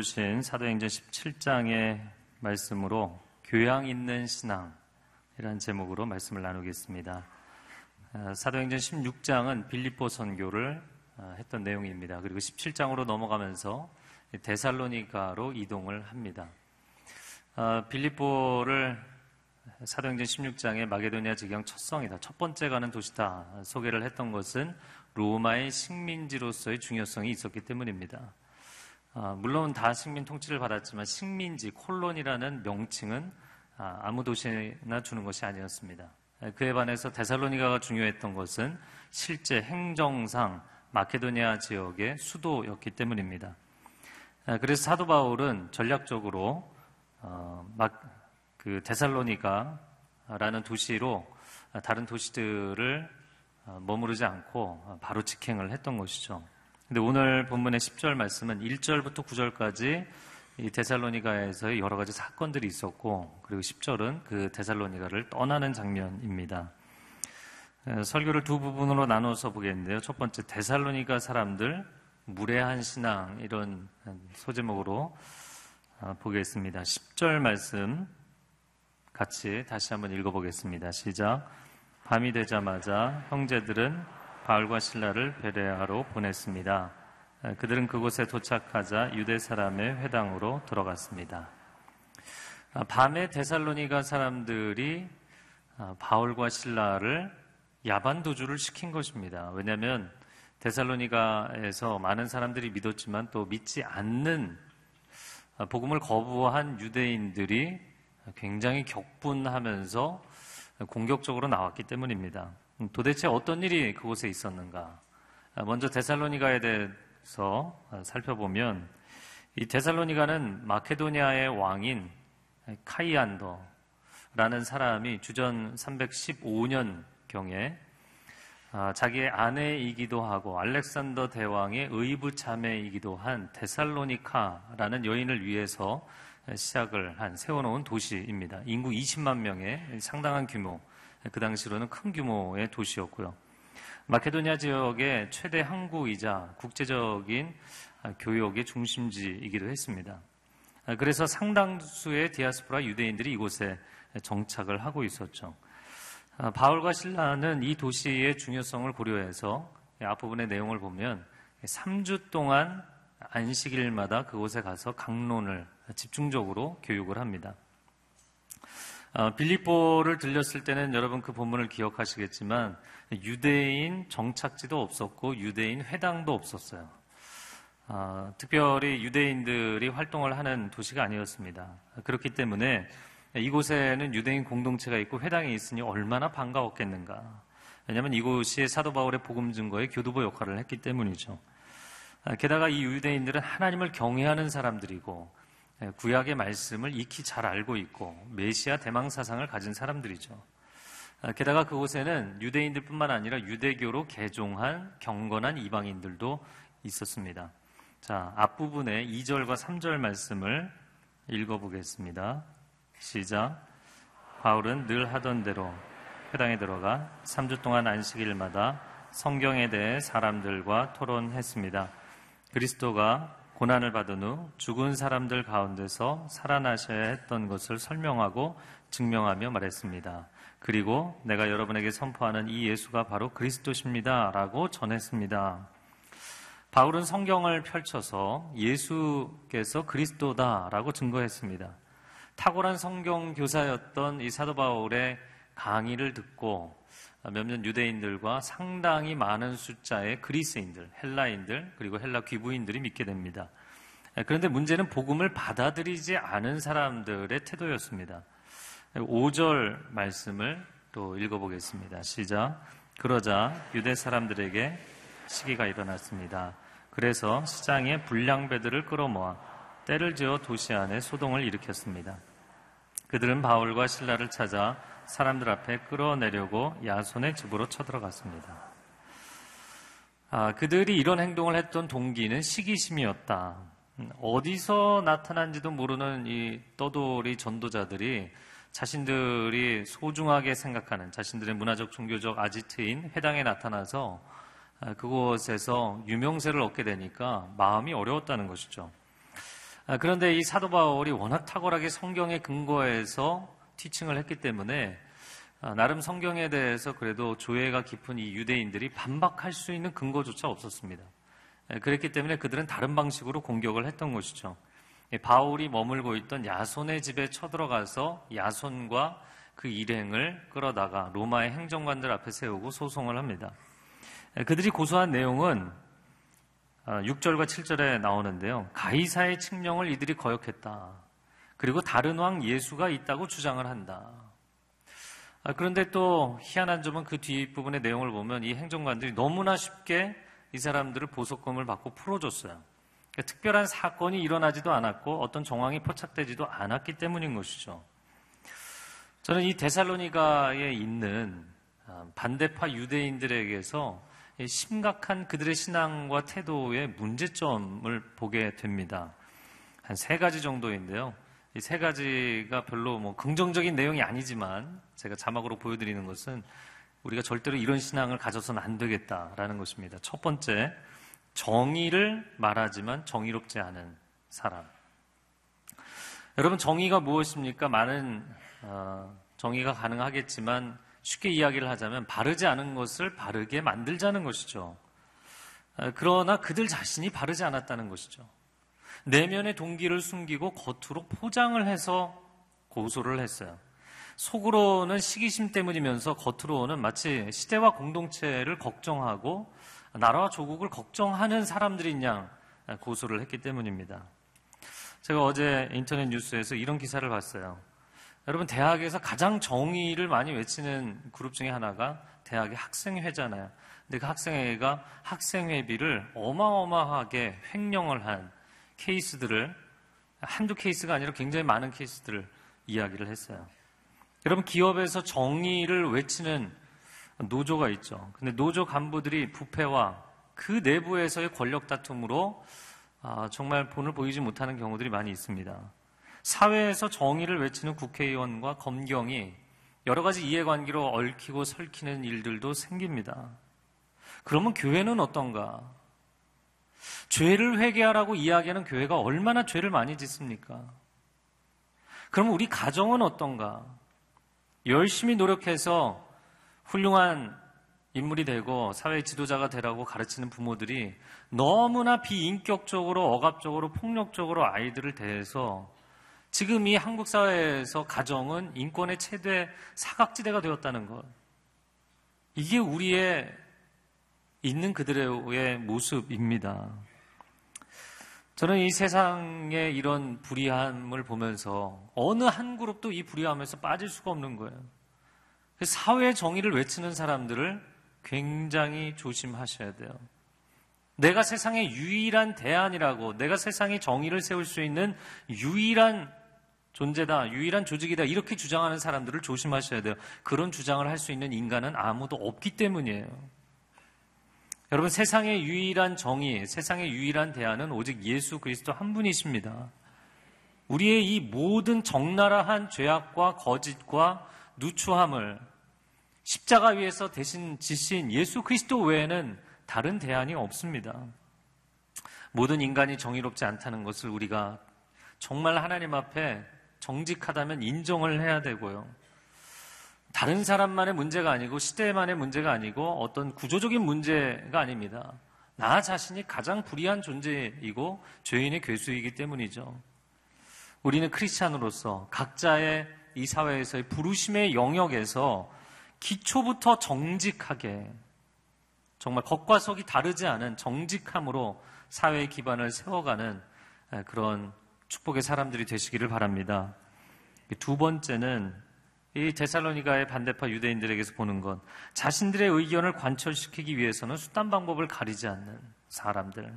읽어주신 사도행전 17장의 말씀으로 교양 있는 신앙이라는 제목으로 말씀을 나누겠습니다. 아, 사도행전 16장은 빌립보 선교를 아, 했던 내용입니다. 그리고 17장으로 넘어가면서 데살로니가로 이동을 합니다. 아, 빌립보를 사도행전 16장에 마게도니아 지경 첫 성이다. 첫 번째 가는 도시다. 소개를 했던 것은 로마의 식민지로서의 중요성이 있었기 때문입니다. 아, 물론 다 식민 통치를 받았지만 식민지 콜론이라는 명칭은 아, 무 도시나 주는 것이 아니었습니다. 그에 반해서 데살로니가가 중요했던 것은 실제 행정상 마케도니아 지역의 수도였기 때문입니다. 아, 그래서 사도 바울은 전략적으로 어, 그 데살로니가라는 도시로 다른 도시들을 어, 머무르지 않고 바로 직행을 했던 것이죠. 근데 오늘 본문의 10절 말씀은 1절부터 9절까지 이 데살로니가에서의 여러 가지 사건들이 있었고 그리고 10절은 그 데살로니가를 떠나는 장면입니다. 설교를 두 부분으로 나눠서 보겠는데요. 첫 번째 데살로니가 사람들 무례한 신앙 이런 소제목으로 어, 보겠습니다. 10절 말씀 같이 다시 한번 읽어보겠습니다. 시작. 밤이 되자마자 형제들은 바울과 신라를 베레아로 보냈습니다. 그들은 그곳에 도착하자 유대 사람의 회당으로 들어갔습니다. 아, 밤에 데살로니가 사람들이 아, 바울과 신라를 야반 도주를 시킨 것입니다. 왜냐하면 데살로니가에서 많은 사람들이 믿었지만 또 믿지 않는 아, 복음을 거부한 유대인들이 굉장히 격분하면서 공격적으로 나왔기 때문입니다. 음, 도대체 어떤 일이 그곳에 있었는가? 아, 먼저 데살로니가에 대해서 아, 살펴보면 이 데살로니가는 마케도니아의 왕인 카이안더라는 사람이 주전 315년 경에 아, 자기의 아내이기도 하고 알렉산더 대왕의 의부 자매이기도 한 데살로니카라는 여인을 위해서 시작을 한 세워놓은 도시입니다. 인구 20만 명의 상당한 규모, 그 당시로는 큰 규모의 도시였고요. 마케도니아 지역의 최대 항구이자 국제적인 교역의 중심지이기도 했습니다. 그래서 상당수의 디아스포라 유대인들이 이곳에 정착을 하고 있었죠. 바울과 신라는 이 도시의 중요성을 고려해서 앞부분의 내용을 보면 3주 동안 안식일마다 그곳에 가서 강론을 집중적으로 교육을 합니다. 어, 빌립보를 들렸을 때는 여러분 그 본문을 기억하시겠지만 유대인 정착지도 없었고 유대인 회당도 없었어요. 어, 특별히 유대인들이 활동을 하는 도시가 아니었습니다. 그렇기 때문에 이곳에는 유대인 공동체가 있고 회당이 있으니 얼마나 반가웠겠는가. 왜냐하면 이곳이 사도 바울의 복음 증거의 교두보 역할을 했기 때문이죠. 아, 게다가 이 유대인들은 하나님을 경외하는 사람들이고 예, 구약의 말씀을 익히 잘 알고 있고 메시아 대망 사상을 가진 사람들이죠. 아, 게다가 그곳에는 유대인들뿐만 아니라 유대교로 개종한 경건한 이방인들도 있었습니다. 자, 앞부분에 2절과 3절 말씀을 읽어보겠습니다. 시작. 바울은 늘 하던 대로 회당에 들어가 3주 동안 안식일마다 성경에 대해 사람들과 토론했습니다. 그리스도가 고난을 받은 후 죽은 사람들 가운데서 살아나셔야 했던 것을 설명하고 증명하며 말했습니다. 그리고 내가 여러분에게 선포하는 이 예수가 바로 그리스도십니다. 라고 전했습니다. 바울은 성경을 펼쳐서 예수께서 그리스도다라고 증거했습니다. 탁월한 성경 교사였던 이 사도 바울의 강의를 듣고 몇몇 유대인들과 상당히 많은 숫자의 그리스인들, 헬라인들, 그리고 헬라 귀부인들이 믿게 됩니다. 그런데 문제는 복음을 받아들이지 않은 사람들의 태도였습니다. 5절 말씀을 또 읽어보겠습니다. 시작. 그러자 유대 사람들에게 시기가 일어났습니다. 그래서 시장에 불량배들을 끌어모아 때를 지어 도시 안에 소동을 일으켰습니다. 그들은 바울과 신라를 찾아 사람들 앞에 끌어내려고 야손의 집으로 쳐들어갔습니다. 아, 그들이 이런 행동을 했던 동기는 시기심이었다. 음, 어디서 나타난지도 모르는 이 떠돌이 전도자들이 자신들이 소중하게 생각하는 자신들의 문화적 종교적 아지트인 회당에 나타나서 아, 그곳에서 유명세를 얻게 되니까 마음이 어려웠다는 것이죠. 아, 그런데 이 사도 바울이 워낙 탁월하게 성경에 근거해서 티칭을 했기 때문에 아, 나름 성경에 대해서 그래도 조예가 깊은 이 유대인들이 반박할 수 있는 근거조차 없었습니다. 예, 그랬기 때문에 그들은 다른 방식으로 공격을 했던 것이죠. 예, 바울이 머물고 있던 야손의 집에 쳐들어가서 야손과 그 일행을 끌어다가 로마의 행정관들 앞에 세우고 소송을 합니다. 예, 그들이 고소한 내용은 6절과 아, 7절에 나오는데요. 가이사의 칙령을 이들이 거역했다. 그리고 다른 왕 예수가 있다고 주장을 한다. 아, 그런데 또 희한한 점은 그 뒷부분의 내용을 보면 이 행정관들이 너무나 쉽게 이 사람들을 보석금을 받고 풀어줬어요. 그러니까 특별한 사건이 일어나지도 않았고 어떤 정황이 포착되지도 않았기 때문인 것이죠. 저는 이 데살로니가에 있는 아, 반대파 유대인들에게서 심각한 그들의 신앙과 태도의 문제점을 보게 됩니다. 한 세 가지 정도인데요. 이 세 가지가 별로 뭐 긍정적인 내용이 아니지만 제가 자막으로 보여드리는 것은 우리가 절대로 이런 신앙을 가져서는 안 되겠다라는 것입니다. 첫 번째, 정의를 말하지만 정의롭지 않은 사람. 여러분, 정의가 무엇입니까? 많은 어, 정의가 가능하겠지만 쉽게 이야기를 하자면 바르지 않은 것을 바르게 만들자는 것이죠. 어, 그러나 그들 자신이 바르지 않았다는 것이죠. 내면의 동기를 숨기고 겉으로 포장을 해서 고소를 했어요. 속으로는 시기심 때문이면서 겉으로는 마치 시대와 공동체를 걱정하고 나라와 조국을 걱정하는 사람들인 양 고소를 했기 때문입니다. 제가 어제 인터넷 뉴스에서 이런 기사를 봤어요. 여러분, 대학에서 가장 정의를 많이 외치는 그룹 중에 하나가 대학의 학생회잖아요. 근데 그 학생회가 학생회비를 어마어마하게 횡령을 한 케이스들을 한두 케이스가 아니라 굉장히 많은 케이스들을 이야기를 했어요. 여러분, 기업에서 정의를 외치는 노조가 있죠. 근데 노조 간부들이 부패와 그 내부에서의 권력 다툼으로 아, 정말 본을 보이지 못하는 경우들이 많이 있습니다. 사회에서 정의를 외치는 국회의원과 검경이 여러 가지 이해관계로 얽히고 설키는 일들도 생깁니다. 그러면 교회는 어떤가? 죄를 회개하라고 이야기하는 교회가 얼마나 죄를 많이 짓습니까? 그럼 우리 가정은 어떤가? 열심히 노력해서 훌륭한 인물이 되고 사회 지도자가 되라고 가르치는 부모들이 너무나 비인격적으로 억압적으로 폭력적으로 아이들을 대해서 지금 이 한국 사회에서 가정은 인권의 최대 사각지대가 되었다는 것. 이게 우리의 있는 그들의 모습입니다. 저는 이 세상의 이런 불의함을 보면서 어느 한 그룹도 이 불의함에서 빠질 수가 없는 거예요. 사회 정의를 외치는 사람들을 굉장히 조심하셔야 돼요. 내가 세상의 유일한 대안이라고, 내가 세상의 정의를 세울 수 있는 유일한 존재다, 유일한 조직이다, 이렇게 주장하는 사람들을 조심하셔야 돼요. 그런 주장을 할 수 있는 인간은 아무도 없기 때문이에요. 여러분, 세상의 유일한 정의, 세상의 유일한 대안은 오직 예수 그리스도 한 분이십니다. 우리의 이 모든 적나라한 죄악과 거짓과 누추함을 십자가 위에서 대신 지신 예수 그리스도 외에는 다른 대안이 없습니다. 모든 인간이 정의롭지 않다는 것을 우리가 정말 하나님 앞에 정직하다면 인정을 해야 되고요. 다른 사람만의 문제가 아니고 시대만의 문제가 아니고 어떤 구조적인 문제가 아닙니다. 나 자신이 가장 불의한 존재이고 죄인의 괴수이기 때문이죠. 우리는 크리스찬으로서 각자의 이 사회에서의 부르심의 영역에서 기초부터 정직하게 정말 겉과 속이 다르지 않은 정직함으로 사회의 기반을 세워가는 그런 축복의 사람들이 되시기를 바랍니다. 두 번째는 이 데살로니가의 반대파 유대인들에게서 보는 건 자신들의 의견을 관철시키기 위해서는 수단 방법을 가리지 않는 사람들.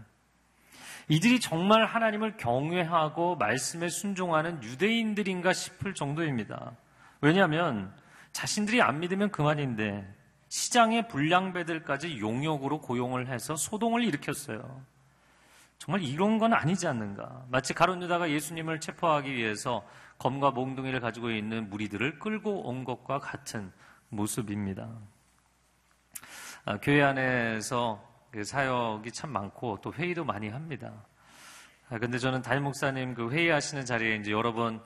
이들이 정말 하나님을 경외하고 말씀에 순종하는 유대인들인가 싶을 정도입니다. 왜냐하면 자신들이 안 믿으면 그만인데 시장의 불량배들까지 용역으로 고용을 해서 소동을 일으켰어요. 정말 이런 건 아니지 않는가. 마치 가론 유다가 예수님을 체포하기 위해서 검과 몽둥이를 가지고 있는 무리들을 끌고 온 것과 같은 모습입니다. 아, 교회 안에서 그 사역이 참 많고 또 회의도 많이 합니다. 아, 근데 저는 담임 목사님 그 회의하시는 자리에 이제 여러 번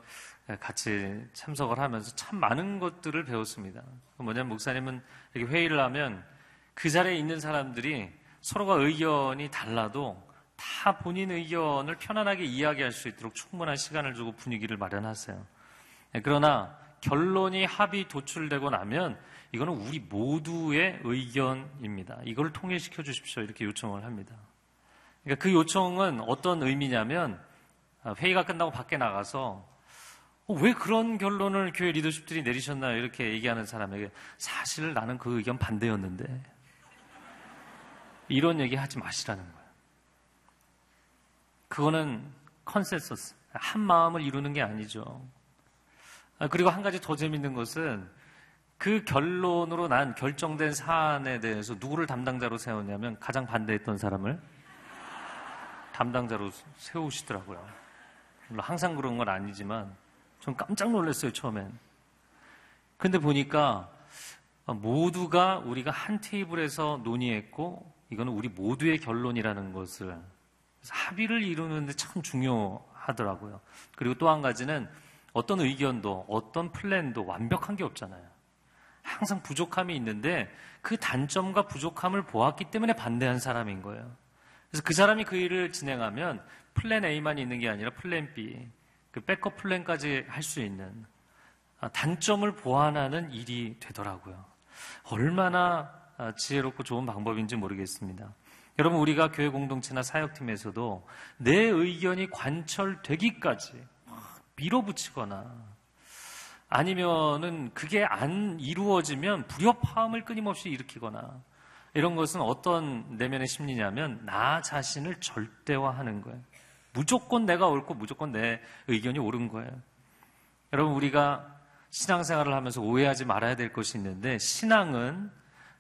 같이 참석을 하면서 참 많은 것들을 배웠습니다. 뭐냐면 목사님은 이렇게 회의를 하면 그 자리에 있는 사람들이 서로가 의견이 달라도 다 본인 의견을 편안하게 이야기할 수 있도록 충분한 시간을 주고 분위기를 마련하세요. 네, 그러나 결론이 합의 도출되고 나면 이거는 우리 모두의 의견입니다. 이걸 통일시켜 주십시오. 이렇게 요청을 합니다. 그러니까 그 요청은 어떤 의미냐면 아, 회의가 끝나고 밖에 나가서 어, 왜 그런 결론을 교회 리더십들이 내리셨나요? 이렇게 얘기하는 사람에게 사실 나는 그 의견 반대였는데 이런 얘기 하지 마시라는 거예요. 그거는 컨센서스, 한 마음을 이루는 게 아니죠. 아, 그리고 한 가지 더 재밌는 것은 그 결론으로 난 결정된 사안에 대해서 누구를 담당자로 세웠냐면 가장 반대했던 사람을 담당자로 세우시더라고요. 물론 항상 그런 건 아니지만 좀 깜짝 놀랐어요, 처음엔. 근데 보니까 모두가 우리가 한 테이블에서 논의했고 이거는 우리 모두의 결론이라는 것을 합의를 이루는데 참 중요하더라고요. 그리고 또 한 가지는 어떤 의견도 어떤 플랜도 완벽한 게 없잖아요. 항상 부족함이 있는데 그 단점과 부족함을 보았기 때문에 반대한 사람인 거예요. 그래서 그 사람이 그 일을 진행하면 plan A만 있는 게 아니라 plan B, 그 backup plan까지 할 수 있는 아, 단점을 보완하는 일이 되더라고요. 얼마나 아, 지혜롭고 좋은 방법인지 모르겠습니다. 여러분, 우리가 교회 공동체나 사역팀에서도 내 의견이 관철되기까지 밀어붙이거나 아니면은 그게 안 이루어지면 불협화음을 끊임없이 일으키거나 이런 것은 어떤 내면의 심리냐면 나 자신을 절대화하는 거예요. 무조건 내가 옳고 무조건 내 의견이 옳은 거예요. 여러분 우리가 신앙생활을 하면서 오해하지 말아야 될 것이 있는데 신앙은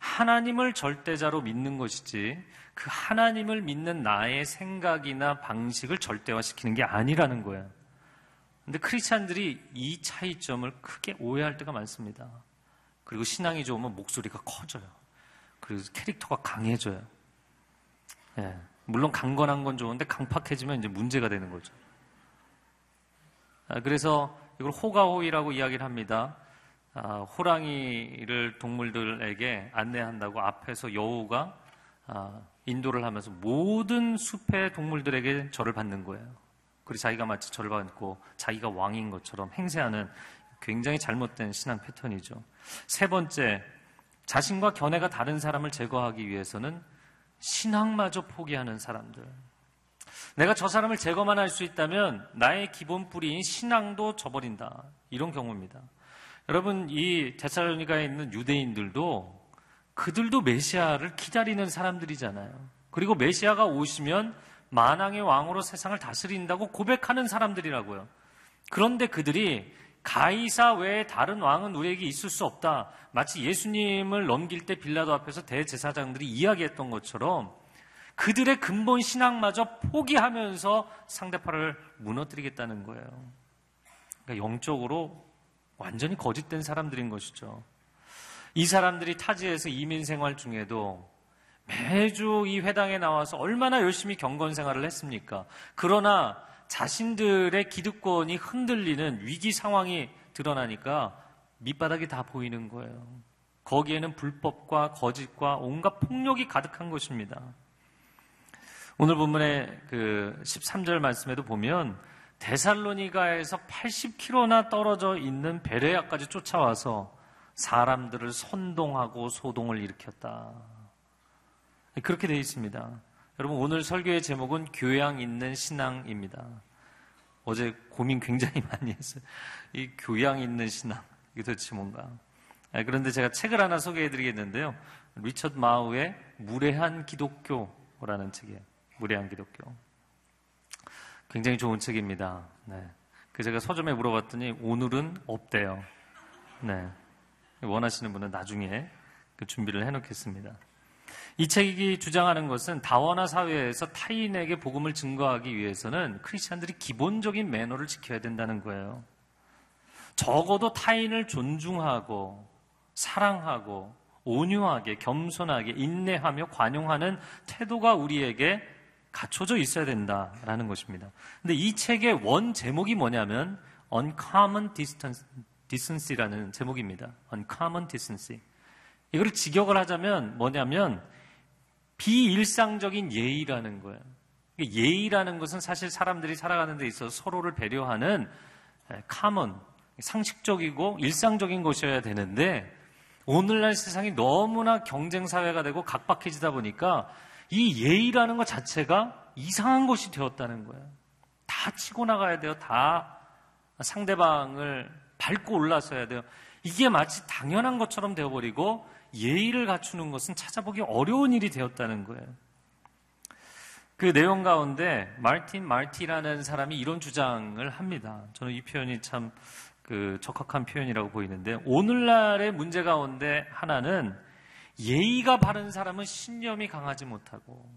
하나님을 절대자로 믿는 것이지 그 하나님을 믿는 나의 생각이나 방식을 절대화시키는 게 아니라는 거예요. 근데 크리스찬들이 이 차이점을 크게 오해할 때가 많습니다. 그리고 신앙이 좋으면 목소리가 커져요. 그리고 캐릭터가 강해져요. 예. 물론 강건한 건 좋은데 강팍해지면 이제 문제가 되는 거죠. 아, 그래서 이걸 호가호이라고 이야기를 합니다. 아, 호랑이를 동물들에게 안내한다고 앞에서 여우가 아, 인도를 하면서 모든 숲의 동물들에게 절을 받는 거예요. 그리고 자기가 마치 절을 받고 자기가 왕인 것처럼 행세하는 굉장히 잘못된 신앙 패턴이죠. 세 번째, 자신과 견해가 다른 사람을 제거하기 위해서는 신앙마저 포기하는 사람들. 내가 저 사람을 제거만 할 수 있다면 나의 기본 뿌리인 신앙도 저버린다. 이런 경우입니다. 여러분, 이 데살로니가에 있는 유대인들도 그들도 메시아를 기다리는 사람들이잖아요. 그리고 메시아가 오시면 만왕의 왕으로 세상을 다스린다고 고백하는 사람들이라고요. 그런데 그들이 가이사 외에 다른 왕은 우리에게 있을 수 없다. 마치 예수님을 넘길 때 빌라도 앞에서 대제사장들이 이야기했던 것처럼 그들의 근본 신앙마저 포기하면서 상대파를 무너뜨리겠다는 거예요. 그러니까 영적으로 완전히 거짓된 사람들인 것이죠. 이 사람들이 타지에서 이민 생활 중에도 매주 이 회당에 나와서 얼마나 열심히 경건 생활을 했습니까? 그러나 자신들의 기득권이 흔들리는 위기 상황이 드러나니까 밑바닥이 다 보이는 거예요. 거기에는 불법과 거짓과 온갖 폭력이 가득한 것입니다. 오늘 본문의 그 13절 말씀에도 보면 데살로니가에서 80km나 떨어져 있는 베레아까지 쫓아와서 사람들을 선동하고 소동을 일으켰다. 그렇게 되어 있습니다. 여러분 오늘 설교의 제목은 교양 있는 신앙입니다. 어제 고민 굉장히 많이 했어요. 이 교양 있는 신앙 이게 도대체 뭔가? 아, 그런데 제가 책을 하나 소개해드리겠는데요. 리처드 마우의 무례한 기독교라는 책이에요. 무례한 기독교. 굉장히 좋은 책입니다. 네. 그 제가 서점에 물어봤더니 오늘은 없대요. 네. 원하시는 분은 나중에 그 준비를 해놓겠습니다. 이 책이 주장하는 것은 다원화 사회에서 타인에게 복음을 증거하기 위해서는 크리스천들이 기본적인 매너를 지켜야 된다는 거예요. 적어도 타인을 존중하고 사랑하고 온유하게 겸손하게 인내하며 관용하는 태도가 우리에게 갖춰져 있어야 된다라는 것입니다. 근데 이 책의 원 제목이 뭐냐면 Uncommon Decency라는 제목입니다. Uncommon Decency. 이걸 직역을 하자면 뭐냐면 비일상적인 예의라는 거예요. 예의라는 것은 사실 사람들이 살아가는 데 있어서 서로를 배려하는 카먼, 상식적이고 일상적인 것이어야 되는데 오늘날 세상이 너무나 경쟁 사회가 되고 각박해지다 보니까 이 예의라는 것 자체가 이상한 것이 되었다는 거예요. 다 치고 나가야 돼요. 다 상대방을 밟고 올라서야 돼요. 이게 마치 당연한 것처럼 되어버리고 예의를 갖추는 것은 찾아보기 어려운 일이 되었다는 거예요. 그 내용 가운데 마틴 마티라는 사람이 이런 주장을 합니다. 저는 이 표현이 참 그 적합한 표현이라고 보이는데 오늘날의 문제 가운데 하나는 예의가 바른 사람은 신념이 강하지 못하고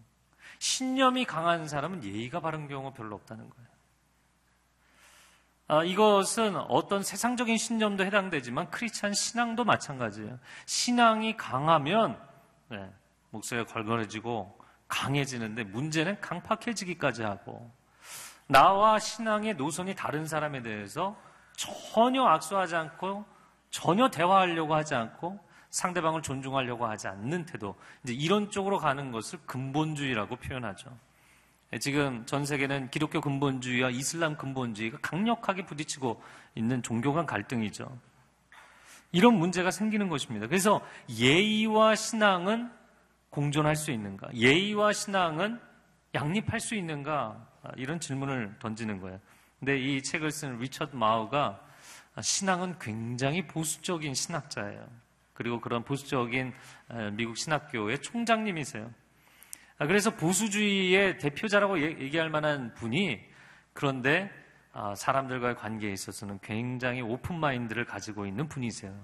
신념이 강한 사람은 예의가 바른 경우가 별로 없다는 거예요. 아, 이것은 어떤 세상적인 신념도 해당되지만 크리스찬 신앙도 마찬가지예요. 신앙이 강하면 네, 목소리가 걸걸해지고 강해지는데 문제는 강팍해지기까지 하고 나와 신앙의 노선이 다른 사람에 대해서 전혀 악수하지 않고 전혀 대화하려고 하지 않고 상대방을 존중하려고 하지 않는 태도 이제 이런 쪽으로 가는 것을 근본주의라고 표현하죠. 지금 전 세계는 기독교 근본주의와 이슬람 근본주의가 강력하게 부딪히고 있는 종교 간 갈등이죠. 이런 문제가 생기는 것입니다. 그래서 예의와 신앙은 공존할 수 있는가? 예의와 신앙은 양립할 수 있는가? 이런 질문을 던지는 거예요. 근데 이 책을 쓴 리처드 마우가 신앙은 굉장히 보수적인 신학자예요. 그리고 그런 보수적인 미국 신학교의 총장님이세요. 아, 그래서 보수주의의 대표자라고 얘기할 만한 분이 그런데 아, 사람들과의 관계에 있어서는 굉장히 오픈 마인드를 가지고 있는 분이세요.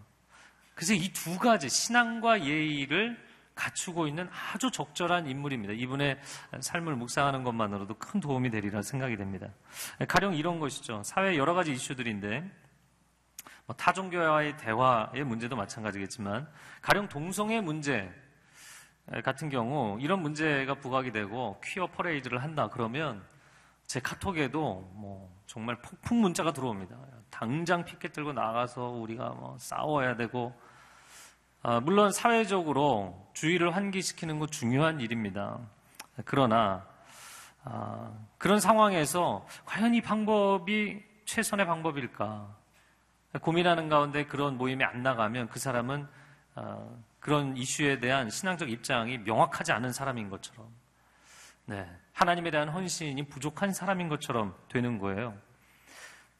그래서 이 두 가지 신앙과 예의를 갖추고 있는 아주 적절한 인물입니다. 이분의 삶을 묵상하는 것만으로도 큰 도움이 되리라 생각이 됩니다. 가령 이런 것이죠. 사회 여러 가지 이슈들인데 뭐 타종교와의 대화의 문제도 마찬가지겠지만 가령 동성애 문제 같은 경우 이런 문제가 부각이 되고 퀴어 퍼레이드를 한다 그러면 제 카톡에도 뭐 정말 폭풍 문자가 들어옵니다. 당장 피켓 들고 나가서 우리가 뭐 싸워야 되고 아, 물론 사회적으로 주의를 환기시키는 것 중요한 일입니다. 그러나 아, 그런 상황에서 과연 이 방법이 최선의 방법일까 고민하는 가운데 그런 모임에 안 나가면 그 사람은 아, 그런 이슈에 대한 신앙적 입장이 명확하지 않은 사람인 것처럼, 네, 하나님에 대한 헌신이 부족한 사람인 것처럼 되는 거예요.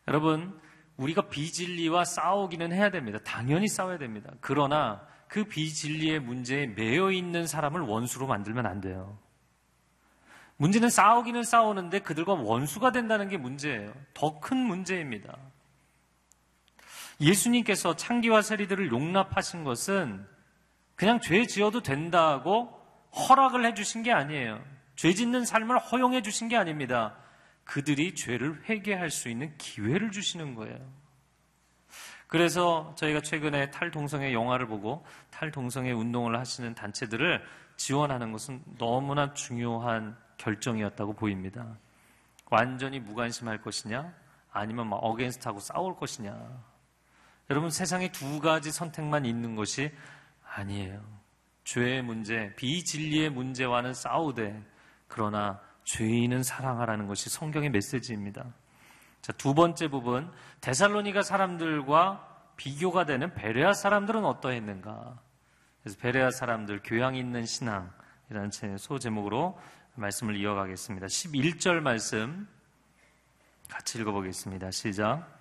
여러분, 우리가 비진리와 싸우기는 해야 됩니다. 당연히 싸워야 됩니다. 그러나 그 비진리의 문제에 매여 있는 사람을 원수로 만들면 안 돼요. 문제는 싸우기는 싸우는데 그들과 원수가 된다는 게 문제예요. 더 큰 문제입니다. 예수님께서 창기와 세리들을 용납하신 것은 그냥 죄 지어도 된다고 허락을 해주신 게 아니에요. 죄 짓는 삶을 허용해 주신 게 아닙니다. 그들이 죄를 회개할 수 있는 기회를 주시는 거예요. 그래서 저희가 최근에 탈동성애 영화를 보고 탈동성애 운동을 하시는 단체들을 지원하는 것은 너무나 중요한 결정이었다고 보입니다. 완전히 무관심할 것이냐, 아니면 막 어게인스트하고 싸울 것이냐. 여러분 세상에 두 가지 선택만 있는 것이 아니에요. 죄의 문제, 비진리의 문제와는 싸우되 그러나 죄인은 사랑하라는 것이 성경의 메시지입니다. 자, 두 번째 부분 데살로니가 사람들과 비교가 되는 베레아 사람들은 어떠했는가? 그래서 베레아 사람들 교양 있는 신앙이라는 소 제목으로 말씀을 이어가겠습니다. 11절 말씀 같이 읽어보겠습니다. 시작.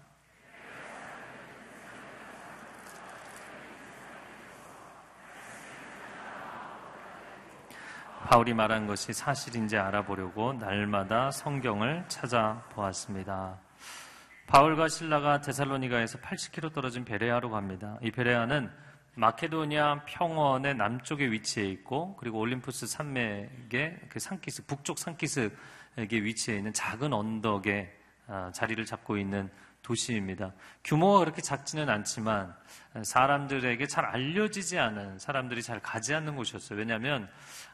바울이 말한 것이 사실인지 알아보려고 날마다 성경을 찾아보았습니다. 바울과 신라가 데살로니가에서 80km 떨어진 베레아로 갑니다. 이 베레아는 마케도니아 평원의 남쪽에 위치해 있고 그리고 올림푸스 산맥의 그 산기슭 북쪽 산기슭에 위치해 있는 작은 언덕에 아, 자리를 잡고 있는 도시입니다. 규모가 그렇게 작지는 않지만 사람들에게 잘 알려지지 않은 사람들이 잘 가지 않는 곳이었어요. 왜냐하면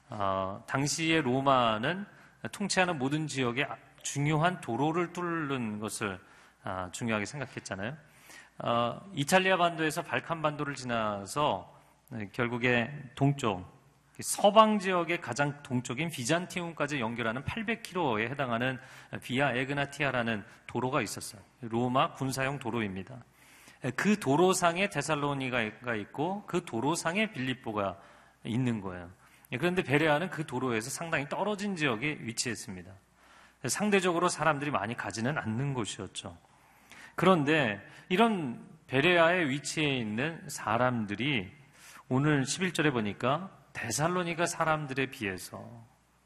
어, 당시의 로마는 통치하는 모든 지역에 중요한 도로를 뚫는 것을 아, 중요하게 생각했잖아요. 어, 이탈리아 반도에서 발칸 반도를 지나서 네, 결국에 동쪽 서방 지역의 가장 동쪽인 비잔티움까지 연결하는 800km에 해당하는 비아 에그나티아라는 도로가 있었어요. 로마 군사용 도로입니다. 그 도로상에 데살로니가가 있고 그 도로상에 빌립보가 있는 거예요. 그런데 베레아는 그 도로에서 상당히 떨어진 지역에 위치했습니다. 상대적으로 사람들이 많이 가지는 않는 곳이었죠. 그런데 이런 베레아의 위치에 있는 사람들이 오늘 11절에 보니까 데살로니가 사람들에 비해서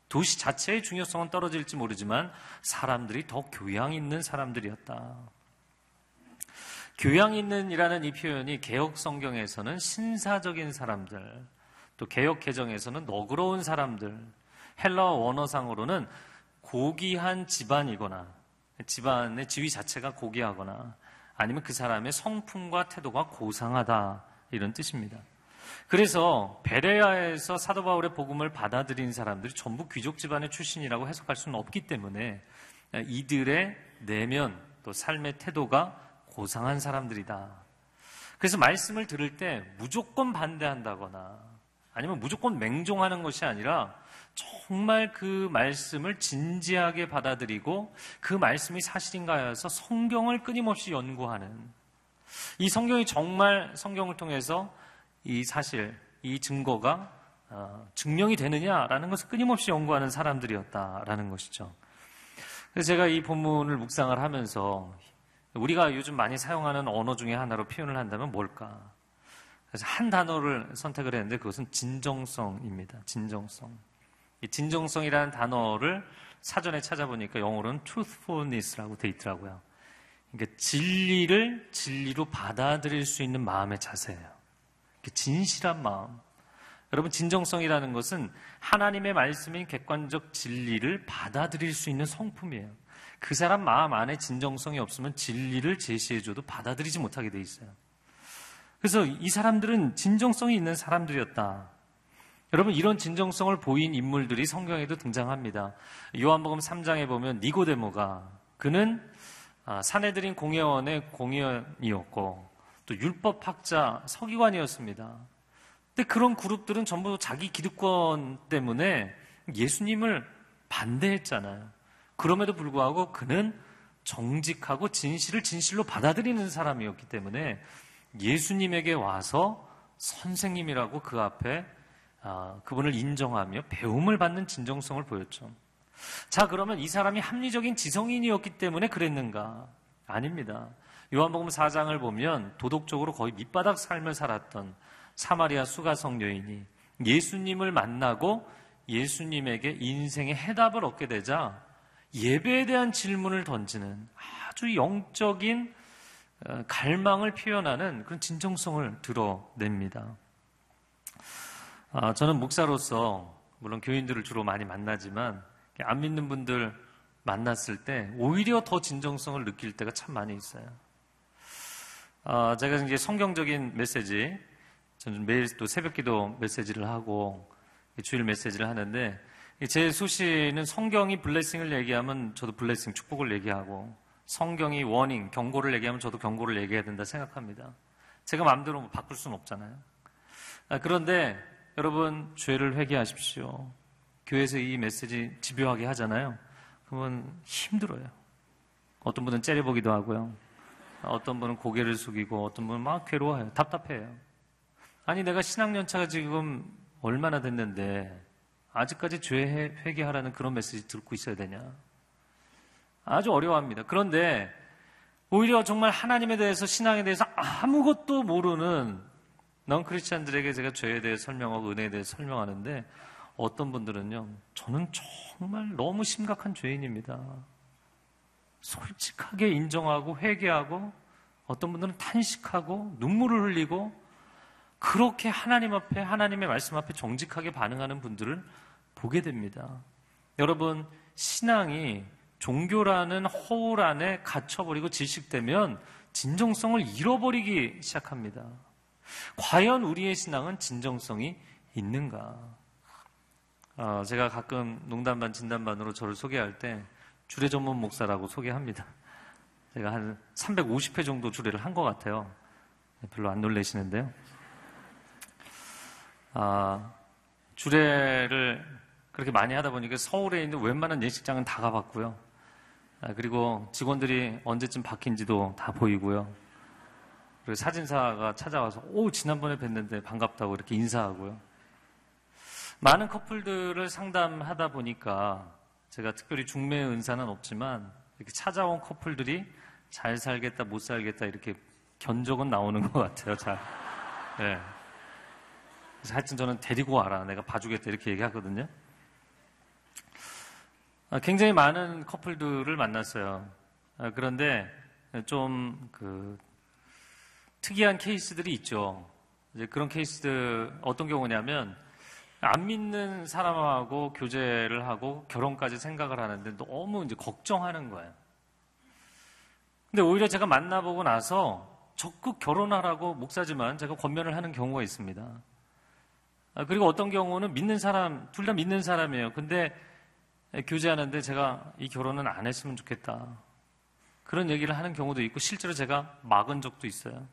도시 자체의 중요성은 떨어질지 모르지만 사람들이 더 교양 있는 사람들이었다. 교양 있는 이라는 이 표현이 개혁 성경에서는 신사적인 사람들, 또 개혁 개정에서는 너그러운 사람들, 헬라어 원어상으로는 고귀한 집안이거나 집안의 지위 자체가 고귀하거나 아니면 그 사람의 성품과 태도가 고상하다 이런 뜻입니다. 그래서 베레아에서 사도 바울의 복음을 받아들인 사람들이 전부 귀족 집안의 출신이라고 해석할 수는 없기 때문에 이들의 내면 또 삶의 태도가 고상한 사람들이다. 그래서 말씀을 들을 때 무조건 반대한다거나 아니면 무조건 맹종하는 것이 아니라 정말 그 말씀을 진지하게 받아들이고 그 말씀이 사실인가 해서 성경을 끊임없이 연구하는 이 성경이 정말 성경을 통해서 이 사실, 이 증거가 어, 증명이 되느냐라는 것을 끊임없이 연구하는 사람들이었다라는 것이죠. 그래서 제가 이 본문을 묵상을 하면서 우리가 요즘 많이 사용하는 언어 중에 하나로 표현을 한다면 뭘까? 그래서 한 단어를 선택을 했는데 그것은 진정성입니다. 진정성. 이 진정성이라는 단어를 사전에 찾아보니까 영어로는 truthfulness라고 돼 있더라고요. 그러니까 진리를 진리로 받아들일 수 있는 마음의 자세예요. 진실한 마음. 여러분, 진정성이라는 것은 하나님의 말씀인 객관적 진리를 받아들일 수 있는 성품이에요. 그 사람 마음 안에 진정성이 없으면 진리를 제시해줘도 받아들이지 못하게 돼 있어요. 그래서 이 사람들은 진정성이 있는 사람들이었다. 여러분 이런 진정성을 보인 인물들이 성경에도 등장합니다. 요한복음 3장에 보면 니고데모가 그는 아, 사내들인 공예원의 공예원이었고 또 율법학자 서기관이었습니다. 근데 그런 그룹들은 전부 자기 기득권 때문에 예수님을 반대했잖아요. 그럼에도 불구하고 그는 정직하고 진실을 진실로 받아들이는 사람이었기 때문에 예수님에게 와서 선생님이라고 그 앞에 아, 그분을 인정하며 배움을 받는 진정성을 보였죠. 자, 그러면 이 사람이 합리적인 지성인이었기 때문에 그랬는가? 아닙니다. 요한복음 4장을 보면 도덕적으로 거의 밑바닥 삶을 살았던 사마리아 수가성 여인이 예수님을 만나고 예수님에게 인생의 해답을 얻게 되자 예배에 대한 질문을 던지는 아주 영적인 어, 갈망을 표현하는 그런 진정성을 드러냅니다. 아, 저는 목사로서 물론 교인들을 주로 많이 만나지만 안 믿는 분들 만났을 때 오히려 더 진정성을 느낄 때가 참 많이 있어요. 아, 제가 이제 성경적인 메시지, 저는 매일 또 새벽기도 메시지를 하고 주일 메시지를 하는데 제 수시는 성경이 블레싱을 얘기하면 저도 블레싱 축복을 얘기하고 성경이 워닝 경고를 얘기하면 저도 경고를 얘기해야 된다 생각합니다. 제가 마음대로 뭐 바꿀 수는 없잖아요. 아, 그런데 여러분 죄를 회개하십시오. 교회에서 이 메시지 집요하게 하잖아요. 그러면 힘들어요. 어떤 분은 째려보기도 하고요. 어떤 분은 고개를 숙이고 어떤 분은 막 괴로워해요. 답답해요. 아니 내가 신학연차가 지금 얼마나 됐는데 아직까지 죄 회개하라는 그런 메시지 듣고 있어야 되냐? 아주 어려워합니다. 그런데 오히려 정말 하나님에 대해서 신앙에 대해서 아무것도 모르는 넌 크리스찬들에게 제가 죄에 대해 설명하고 은혜에 대해 설명하는데 어떤 분들은요, 저는 정말 너무 심각한 죄인입니다. 솔직하게 인정하고 회개하고 어떤 분들은 탄식하고 눈물을 흘리고 그렇게 하나님 앞에 하나님의 말씀 앞에 정직하게 반응하는 분들을 보게 됩니다. 여러분, 신앙이 종교라는 허울 안에 갇혀버리고 질식되면 진정성을 잃어버리기 시작합니다. 과연 우리의 신앙은 진정성이 있는가? 어, 제가 가끔 농담반 진담반으로 저를 소개할 때 주례 전문 목사라고 소개합니다. 제가 한 350회 정도 주례를 한 것 같아요. 별로 안 놀라시는데요. 아, 주례를 그렇게 많이 하다 보니까 서울에 있는 웬만한 예식장은 다 가봤고요. 아, 그리고 직원들이 언제쯤 바뀐지도 다 보이고요. 그리고 사진사가 찾아와서 오 지난번에 뵀는데 반갑다고 이렇게 인사하고요. 많은 커플들을 상담하다 보니까 제가 특별히 중매 은사는 없지만 이렇게 찾아온 커플들이 잘 살겠다 못 살겠다 이렇게 견적은 나오는 것 같아요. 잘. 네. 그래서 하여튼 저는 데리고 와라. 내가 봐주겠다 이렇게 얘기하거든요. 아, 굉장히 많은 커플들을 만났어요. 아, 그런데 좀 그 특이한 케이스들이 있죠. 이제 그런 케이스들 어떤 경우냐면 안 믿는 사람하고 교제를 하고 결혼까지 생각을 하는데 너무 이제 걱정하는 거예요. 근데 오히려 제가 만나보고 나서 적극 결혼하라고 목사지만 제가 권면을 하는 경우가 있습니다. 아, 그리고 어떤 경우는 믿는 사람, 둘 다 믿는 사람이에요. 근데 교제하는데 제가 이 결혼은 안 했으면 좋겠다. 그런 얘기를 하는 경우도 있고 실제로 제가 막은 적도 있어요.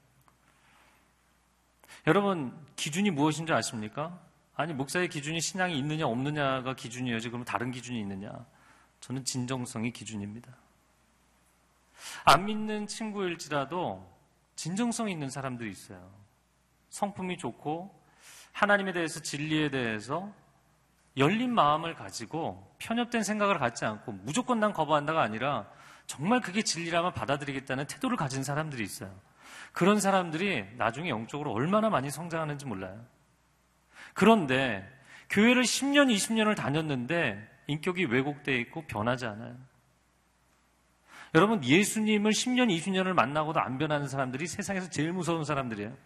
여러분, 기준이 무엇인 지 아십니까? 아니, 목사의 기준이 신앙이 있느냐 없느냐가 기준이어야지 그럼 다른 기준이 있느냐? 저는 진정성이 기준입니다. 안 믿는 친구일지라도 진정성이 있는 사람들이 있어요. 성품이 좋고 하나님에 대해서 진리에 대해서 열린 마음을 가지고 편협된 생각을 갖지 않고 무조건 난 거부한다가 아니라 정말 그게 진리라면 받아들이겠다는 태도를 가진 사람들이 있어요. 그런 사람들이 나중에 영적으로 얼마나 많이 성장하는지 몰라요. 그런데 교회를 10년, 20년을 다녔는데 인격이 왜곡되어 있고 변하지 않아요. 여러분, 예수님을 10년, 20년을 만나고도 안 변하는 사람들이 세상에서 제일 무서운 사람들이에요.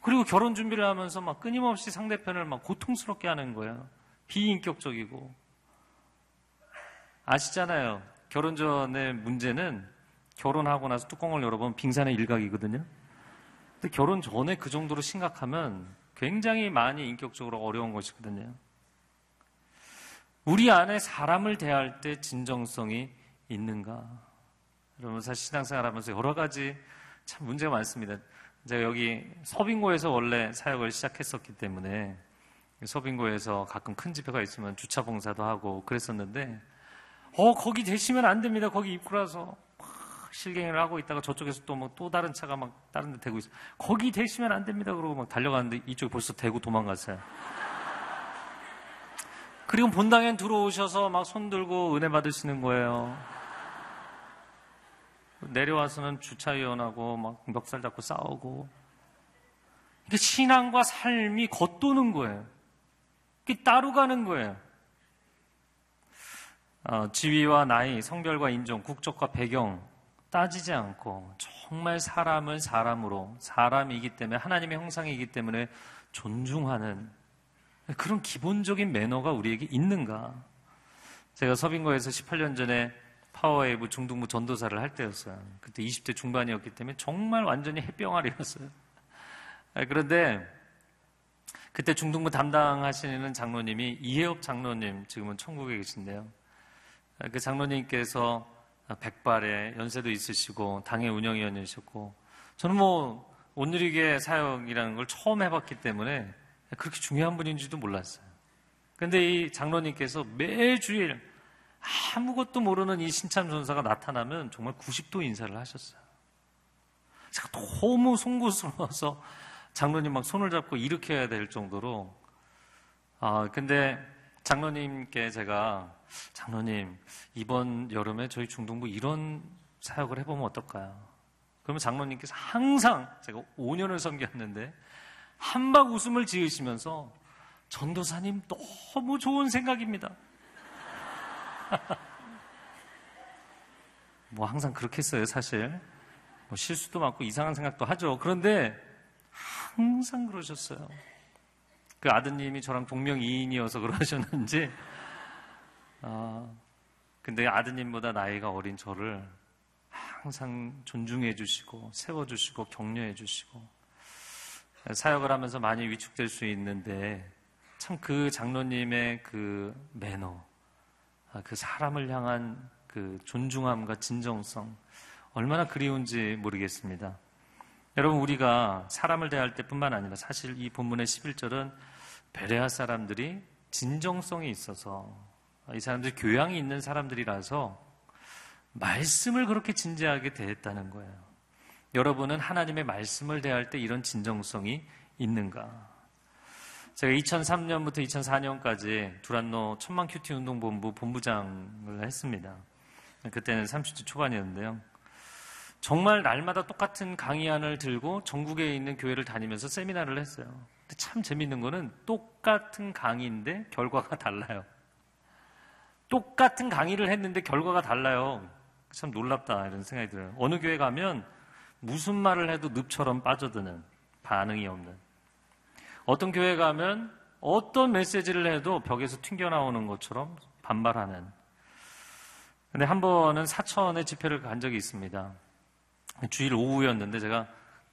그리고 결혼 준비를 하면서 막 끊임없이 상대편을 막 고통스럽게 하는 거예요. 비인격적이고. 아시잖아요. 결혼 전의 문제는 결혼하고 나서 뚜껑을 열어보면 빙산의 일각이거든요. 근데 결혼 전에 그 정도로 심각하면 굉장히 많이 인격적으로 어려운 것이거든요. 우리 안에 사람을 대할 때 진정성이 있는가? 여러분, 사실 신앙생활 하면서 여러 가지 참 문제가 많습니다. 제가 여기 서빙고에서 원래 사역을 시작했었기 때문에 서빙고에서 가끔 큰 집회가 있으면 주차 봉사도 하고 그랬었는데 어 거기 대시면 안 됩니다. 거기 입구라서 실갱이를 하고 있다가 저쪽에서 또 뭐또 뭐 다른 차가 막 다른 데 대고 있어. 거기 대시면 안 됩니다. 그러고 막 달려가는데 이쪽에 벌써 대고 도망갔어요. 그리고 본당에 들어오셔서 막 손 들고 은혜 받으시는 거예요. 내려와서는 주차위원하고 막 멱살 잡고 싸우고. 이게 신앙과 삶이 겉도는 거예요. 이게 따로 가는 거예요. 어, 지위와 나이, 성별과 인종, 국적과 배경 따지지 않고 정말 사람은 사람으로 사람이기 때문에 하나님의 형상이기 때문에 존중하는 그런 기본적인 매너가 우리에게 있는가? 제가 서빙고에서 18년 전에 파워웨이브 중등부 전도사를 할 때였어요. 그때 20대 중반이었기 때문에 정말 완전히 햇병아리였어요. 아, 그런데 그때 중등부 담당하시는 장로님이 이해업 장로님, 지금은 천국에 계신데요. 아, 그 장로님께서 백발에 연세도 있으시고 당의 운영위원이셨고 저는 뭐 온누리계 사역이라는 걸 처음 해봤기 때문에 그렇게 중요한 분인지도 몰랐어요. 근데 이 장로님께서 매주일 아무것도 모르는 이 신참 전사가 나타나면 정말 90도 인사를 하셨어요. 제가 너무 송구스러워서 장로님 막 손을 잡고 일으켜야 될 정도로 아 근데 장로님께 제가 장로님 이번 여름에 저희 중동부 이런 사역을 해보면 어떨까요? 그러면 장로님께서 항상 제가 5년을 섬겼는데 한박 웃음을 지으시면서 전도사님 너무 좋은 생각입니다. 뭐 항상 그렇게 했어요, 사실. 뭐 실수도 많고 이상한 생각도 하죠. 그런데 항상 그러셨어요. 그 아드님이 저랑 동명이인이어서 그러셨는지, 어, 근데 아드님보다 나이가 어린 저를 항상 존중해 주시고, 세워 주시고, 격려해 주시고, 사역을 하면서 많이 위축될 수 있는데 참 그 장로님의 그 매너, 아, 그 사람을 향한 그 존중함과 진정성 얼마나 그리운지 모르겠습니다. 여러분 우리가 사람을 대할 때 뿐만 아니라 사실 이 본문의 11절은 베레아 사람들이 진정성이 있어서 이 사람들이 교양이 있는 사람들이라서 말씀을 그렇게 진지하게 대했다는 거예요. 여러분은 하나님의 말씀을 대할 때 이런 진정성이 있는가? 제가 2003년부터 2004년까지 두란노 천만 큐티 운동본부 본부장을 했습니다. 그때는 30대 초반이었는데요. 정말 날마다 똑같은 강의안을 들고 전국에 있는 교회를 다니면서 세미나를 했어요. 참 재밌는 거는 똑같은 강의인데 결과가 달라요. 똑같은 강의를 했는데 결과가 달라요. 참 놀랍다 이런 생각이 들어요. 어느 교회 가면 무슨 말을 해도 늪처럼 빠져드는 반응이 없는 어떤 교회 가면 어떤 메시지를 해도 벽에서 튕겨나오는 것처럼 반발하는 근데 한 번은 사천에 집회를 간 적이 있습니다. 주일 오후였는데 제가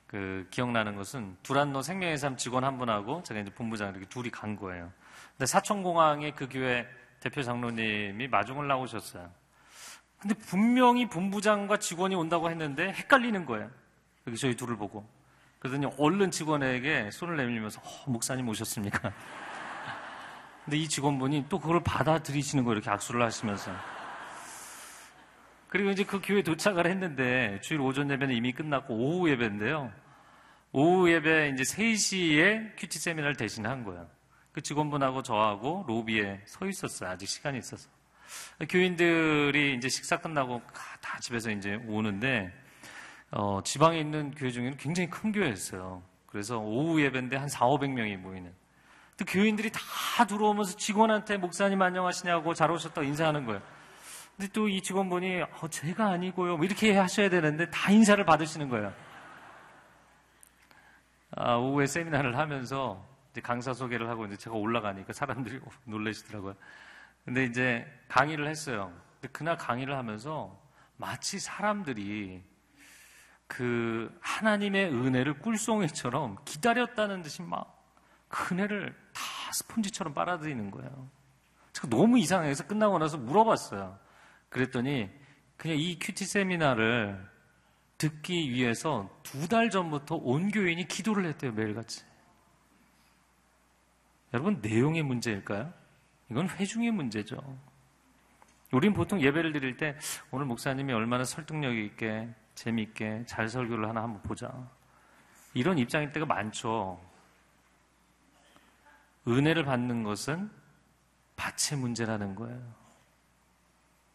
그 기억나는 것은 두란노 생명의 삶 직원 한 분하고 제가 이제 본부장 이렇게 둘이 간 거예요. 근데 사천공항에 그 교회 대표 장로님이 마중을 나오셨어요. 근데 분명히 본부장과 직원이 온다고 했는데 헷갈리는 거예요. 여기 저희 둘을 보고. 그러더니 얼른 직원에게 손을 내밀면서 어, 목사님 오셨습니까? 근데 이 직원분이 또 그걸 받아들이시는 거예요. 이렇게 악수를 하시면서. 그리고 이제 그 교회 도착을 했는데 주일 오전 예배는 이미 끝났고 오후 예배인데요. 오후 예배 이제 3시에 큐티 세미나를 대신한 거예요. 그 직원분하고 저하고 로비에 서 있었어요. 아직 시간이 있어서. 교인들이 이제 식사 끝나고 다 집에서 이제 오는데 어, 지방에 있는 교회 중에는 굉장히 큰 교회였어요. 그래서 오후 예배인데 한 4, 500명이 모이는. 또 교인들이 다 들어오면서 직원한테 목사님 안녕하시냐고 잘 오셨다고 인사하는 거예요. 근데 또 이 직원분이 어, 제가 아니고요. 뭐 이렇게 하셔야 되는데 다 인사를 받으시는 거예요. 아, 오후에 세미나를 하면서 강사 소개를 하고 이제 제가 올라가니까 사람들이 놀라시더라고요. 근데 이제 강의를 했어요. 근데 그날 강의를 하면서 마치 사람들이 그 하나님의 은혜를 꿀송이처럼 기다렸다는 듯이 막그 은혜를 다 스폰지처럼 빨아들이는 거예요. 제가 너무 이상해서 끝나고 나서 물어봤어요. 그랬더니 그냥 이 큐티 세미나를 듣기 위해서 두 달 전부터 온 교인이 기도를 했대요, 매일같이. 여러분, 내용의 문제일까요? 이건 회중의 문제죠. 우린 보통 예배를 드릴 때 오늘 목사님이 얼마나 설득력 있게 재미있게 잘 설교를 하나 한번 보자. 이런 입장일 때가 많죠. 은혜를 받는 것은 밭의 문제라는 거예요.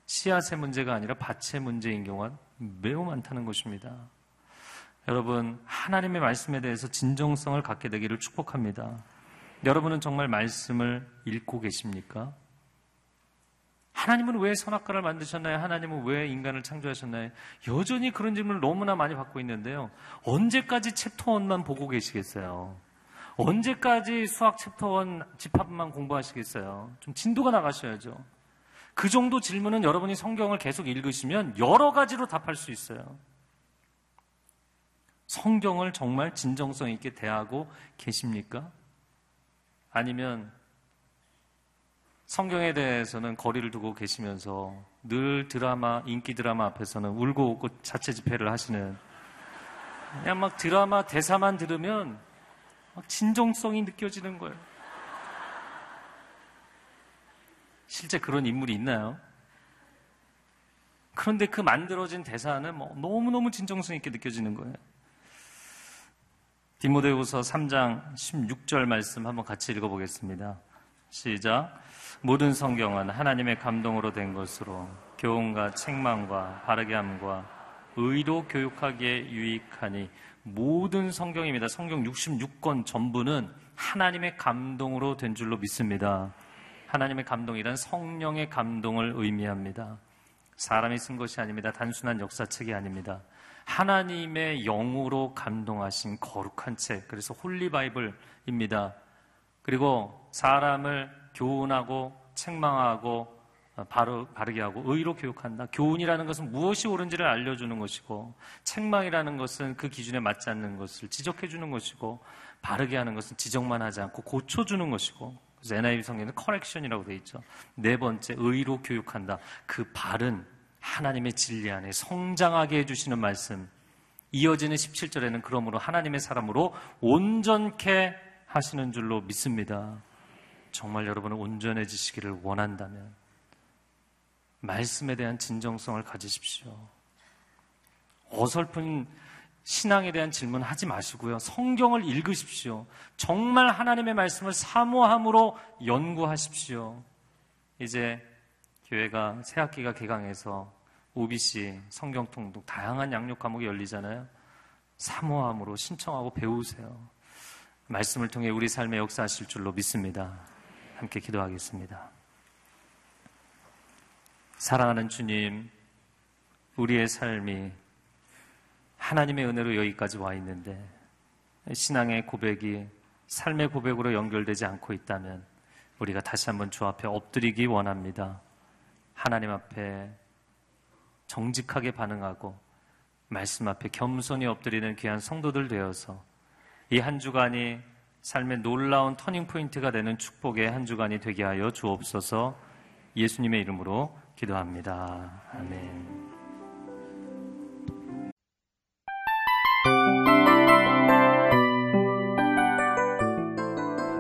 씨앗의 문제가 아니라 밭의 문제인 경우가 매우 많다는 것입니다. 여러분, 하나님의 말씀에 대해서 진정성을 갖게 되기를 축복합니다. 여러분은 정말 말씀을 읽고 계십니까? 하나님은 왜 선악과를 만드셨나요? 하나님은 왜 인간을 창조하셨나요? 여전히 그런 질문을 너무나 많이 받고 있는데요. 언제까지 챕터 1만 보고 계시겠어요? 언제까지 수학 챕터 1 집합만 공부하시겠어요? 좀 진도가 나가셔야죠. 그 정도 질문은 여러분이 성경을 계속 읽으시면 여러 가지로 답할 수 있어요. 성경을 정말 진정성 있게 대하고 계십니까? 아니면 성경에 대해서는 거리를 두고 계시면서 늘 드라마, 인기 드라마 앞에서는 울고 웃고 자체 집회를 하시는 그냥 막 드라마 대사만 들으면 막 진정성이 느껴지는 거예요. 실제 그런 인물이 있나요? 그런데 그 만들어진 대사는 뭐 너무너무 진정성 있게 느껴지는 거예요. 디모데후서 3장 16절 말씀 한번 같이 읽어보겠습니다. 시작. 모든 성경은 하나님의 감동으로 된 것으로 교훈과 책망과 바르게 함과 의로 교육하기에 유익하니 모든 성경입니다. 성경 66권 전부는 하나님의 감동으로 된 줄로 믿습니다. 하나님의 감동이란 성령의 감동을 의미합니다. 사람이 쓴 것이 아닙니다. 단순한 역사책이 아닙니다. 하나님의 영으로 감동하신 거룩한 책. 그래서 Holy Bible입니다. 그리고 사람을 교훈하고 책망하고 어, 바로 바르게 하고 의로 교육한다. 교훈이라는 것은 무엇이 옳은지를 알려주는 것이고 책망이라는 것은 그 기준에 맞지 않는 것을 지적해 주는 것이고 바르게 하는 것은 지적만 하지 않고 고쳐주는 것이고 그래서 NIV 성경에는 커렉션이라고 되어 있죠. 네 번째 의로 교육한다. 그 바른 하나님의 진리 안에 성장하게 해주시는 말씀. 이어지는 17절에는 그러므로 하나님의 사람으로 온전케 하시는 줄로 믿습니다. 정말 여러분은 온전해지시기를 원한다면 말씀에 대한 진정성을 가지십시오. 어설픈 신앙에 대한 질문 하지 마시고요. 성경을 읽으십시오. 정말 하나님의 말씀을 사모함으로 연구하십시오. 이제 교회가 새 학기가 개강해서 OBC, 성경 통독, 다양한 양육 과목이 열리잖아요. 사모함으로 신청하고 배우세요. 말씀을 통해 우리 삶에 역사하실 줄로 믿습니다. 함께 기도하겠습니다. 사랑하는 주님, 우리의 삶이 하나님의 은혜로 여기까지 와 있는데 신앙의 고백이 삶의 고백으로 연결되지 않고 있다면 우리가 다시 한번 주 앞에 엎드리기 원합니다. 하나님 앞에 정직하게 반응하고 말씀 앞에 겸손히 엎드리는 귀한 성도들 되어서 이 한 주간이 삶의 놀라운 turning point가 되는 축복의 한 주간이 되게 하여 주옵소서 예수님의 이름으로 기도합니다. 아멘.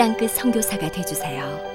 땅끝 성교사가 되주세요